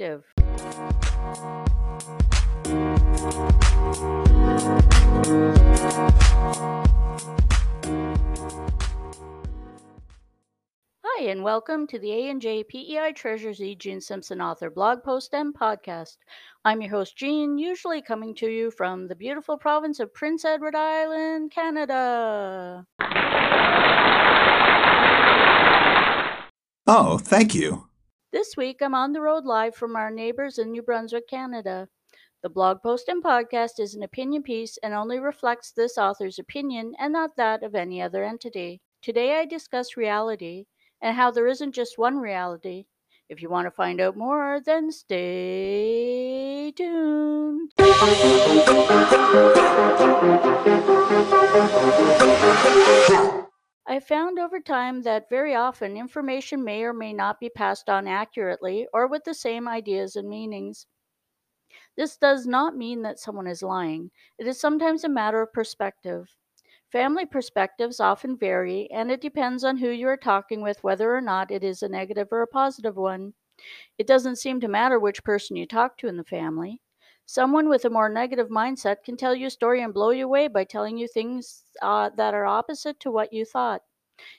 perspective. Hi, and welcome to the A&J PEI Treasures E. Jean Simpson author blog post and podcast. I'm your host, Jean, usually coming to you from the beautiful province of Prince Edward Island, Canada. Oh, thank you. This week, I'm on the road live from our neighbors in New Brunswick, Canada. The blog post and podcast is an opinion piece and only reflects this author's opinion and not that of any other entity. Today, I discuss reality and how there isn't just one reality. If you want to find out more, then stay tuned. I found over time that very often information may or may not be passed on accurately or with the same ideas and meanings. This does not mean that someone is lying, it is sometimes a matter of perspective. Family perspectives often vary, and it depends on who you are talking with whether or not it is a negative or a positive one. It doesn't seem to matter which person you talk to in the family. Someone with a more negative mindset can tell you a story and blow you away by telling you things uh, that are opposite to what you thought.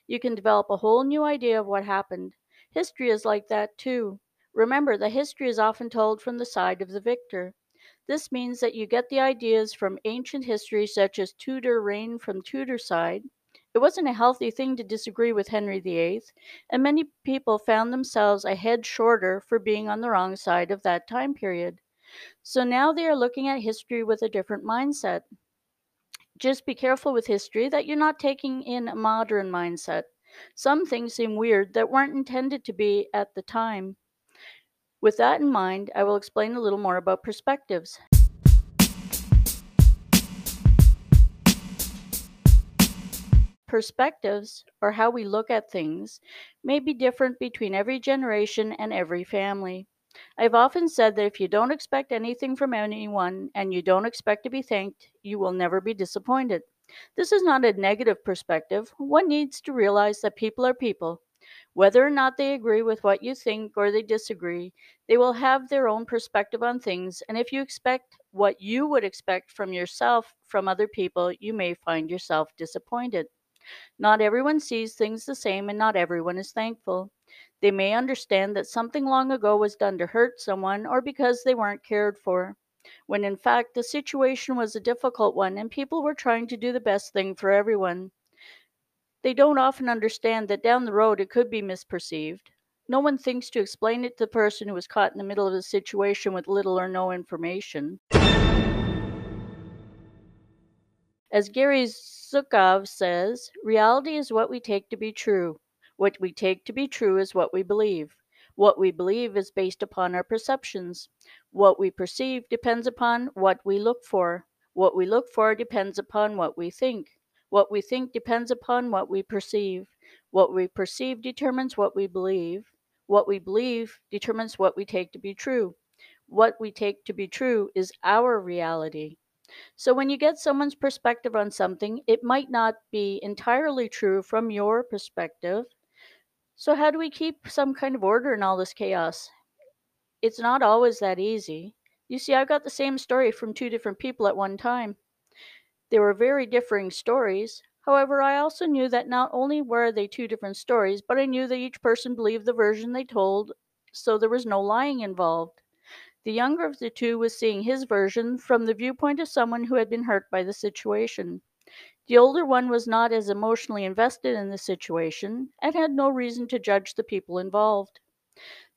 You can develop a whole new idea of what happened. History is like that too. Remember, the history is often told from the side of the victor. This means that you get the ideas from ancient history, such as Tudor reign from Tudor side. It wasn't a healthy thing to disagree with Henry VIII, and many people found themselves a head shorter for being on the wrong side of that time period. So now they are looking at history with a different mindset. Just be careful with history that you're not taking in a modern mindset. Some things seem weird that weren't intended to be at the time. With that in mind, I will explain a little more about perspectives. Perspectives, or how we look at things, may be different between every generation and every family. I've often said that if you don't expect anything from anyone and you don't expect to be thanked, you will never be disappointed. This is not a negative perspective. One needs to realize that people are people. Whether or not they agree with what you think or they disagree, they will have their own perspective on things, and if you expect what you would expect from yourself from other people, you may find yourself disappointed. Not everyone sees things the same, and not everyone is thankful. They may understand that something long ago was done to hurt someone or because they weren't cared for, when in fact the situation was a difficult one and people were trying to do the best thing for everyone. They don't often understand that down the road it could be misperceived. No one thinks to explain it to the person who was caught in the middle of a situation with little or no information. As Gary Zukav says, reality is what we take to be true. What we take to be true is what we believe. What we believe is based upon our perceptions. What we perceive depends upon what we look for. What we look for depends upon what we think. What we think depends upon what we perceive. What we perceive determines what we believe. What we believe determines what we take to be true. What we take to be true is our reality. So when you get someone's perspective on something, it might not be entirely true from your perspective. So, how do we keep some kind of order in all this chaos? It's not always that easy. You see, I got the same story from two different people at one time. They were very differing stories. However, I also knew that not only were they two different stories, but I knew that each person believed the version they told, so there was no lying involved. The younger of the two was seeing his version from the viewpoint of someone who had been hurt by the situation. The older one was not as emotionally invested in the situation and had no reason to judge the people involved.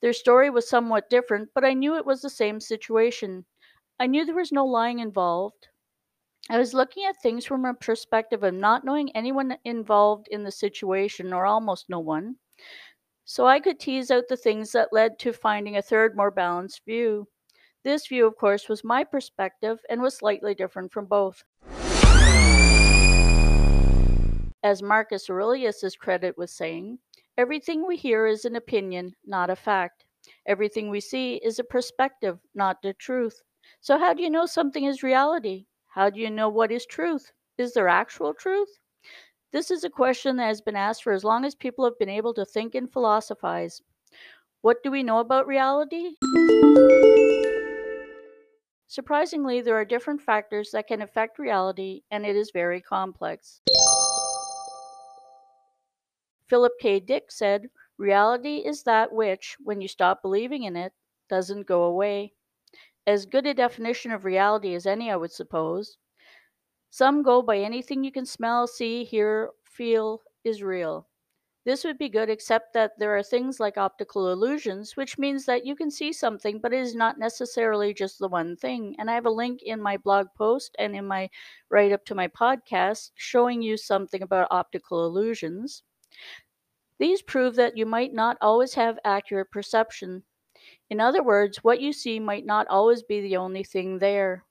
Their story was somewhat different, but I knew it was the same situation. I knew there was no lying involved. I was looking at things from a perspective of not knowing anyone involved in the situation, or almost no one, so I could tease out the things that led to finding a third, more balanced view. This view, of course, was my perspective and was slightly different from both. As Marcus Aurelius is credited with saying, everything we hear is an opinion, not a fact. Everything we see is a perspective, not the truth. So, how do you know something is reality? How do you know what is truth? Is there actual truth? This is a question that has been asked for as long as people have been able to think and philosophize. What do we know about reality? Surprisingly, there are different factors that can affect reality, and it is very complex. Philip K. Dick said, Reality is that which, when you stop believing in it, doesn't go away. As good a definition of reality as any, I would suppose. Some go by anything you can smell, see, hear, feel is real. This would be good, except that there are things like optical illusions, which means that you can see something, but it is not necessarily just the one thing. And I have a link in my blog post and in my write up to my podcast showing you something about optical illusions. These prove that you might not always have accurate perception. In other words, what you see might not always be the only thing there.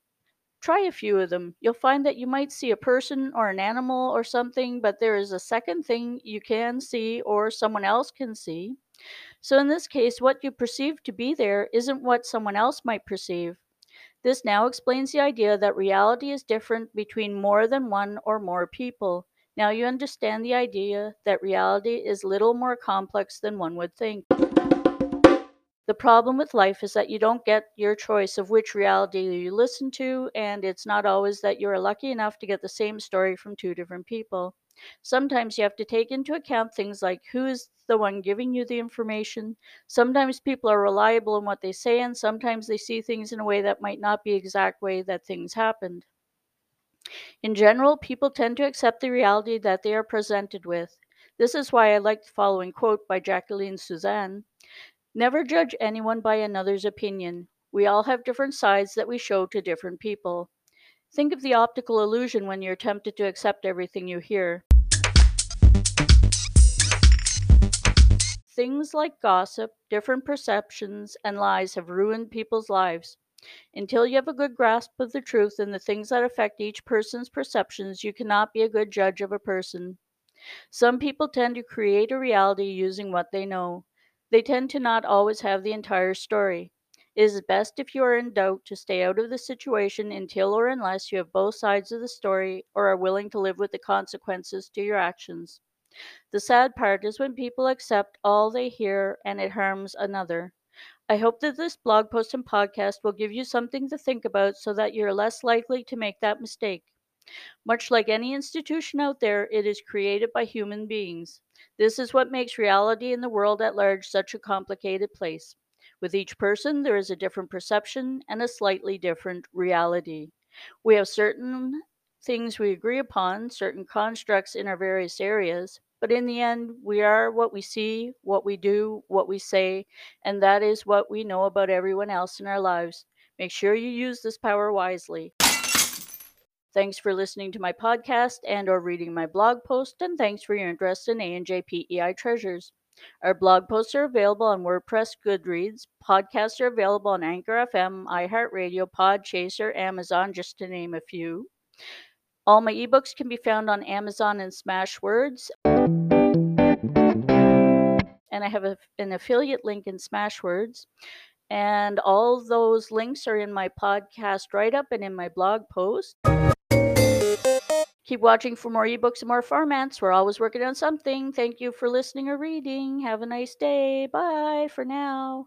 Try a few of them. You'll find that you might see a person or an animal or something, but there is a second thing you can see or someone else can see. So, in this case, what you perceive to be there isn't what someone else might perceive. This now explains the idea that reality is different between more than one or more people. Now you understand the idea that reality is little more complex than one would think. The problem with life is that you don't get your choice of which reality you listen to, and it's not always that you are lucky enough to get the same story from two different people. Sometimes you have to take into account things like who is the one giving you the information. Sometimes people are reliable in what they say, and sometimes they see things in a way that might not be exact way that things happened. In general, people tend to accept the reality that they are presented with. This is why I like the following quote by Jacqueline Susann Never judge anyone by another's opinion. We all have different sides that we show to different people. Think of the optical illusion when you're tempted to accept everything you hear. Things like gossip, different perceptions, and lies have ruined people's lives. Until you have a good grasp of the truth and the things that affect each person's perceptions, you cannot be a good judge of a person. Some people tend to create a reality using what they know. They tend to not always have the entire story. It is best if you are in doubt to stay out of the situation until or unless you have both sides of the story or are willing to live with the consequences to your actions. The sad part is when people accept all they hear and it harms another. I hope that this blog post and podcast will give you something to think about so that you're less likely to make that mistake. Much like any institution out there, it is created by human beings. This is what makes reality in the world at large such a complicated place. With each person, there is a different perception and a slightly different reality. We have certain things we agree upon, certain constructs in our various areas, but in the end, we are what we see, what we do, what we say, and that is what we know about everyone else in our lives. Make sure you use this power wisely. Thanks for listening to my podcast and or reading my blog post, and thanks for your interest in A&J PEI Treasures. Our blog posts are available on WordPress, Goodreads. Podcasts are available on Anchor FM, iHeartRadio, Podchaser, Amazon, just to name a few. All my ebooks can be found on Amazon and Smashwords and I have a, an affiliate link in Smashwords. And all those links are in my podcast write up and in my blog post. Keep watching for more ebooks and more formats. We're always working on something. Thank you for listening or reading. Have a nice day. Bye for now.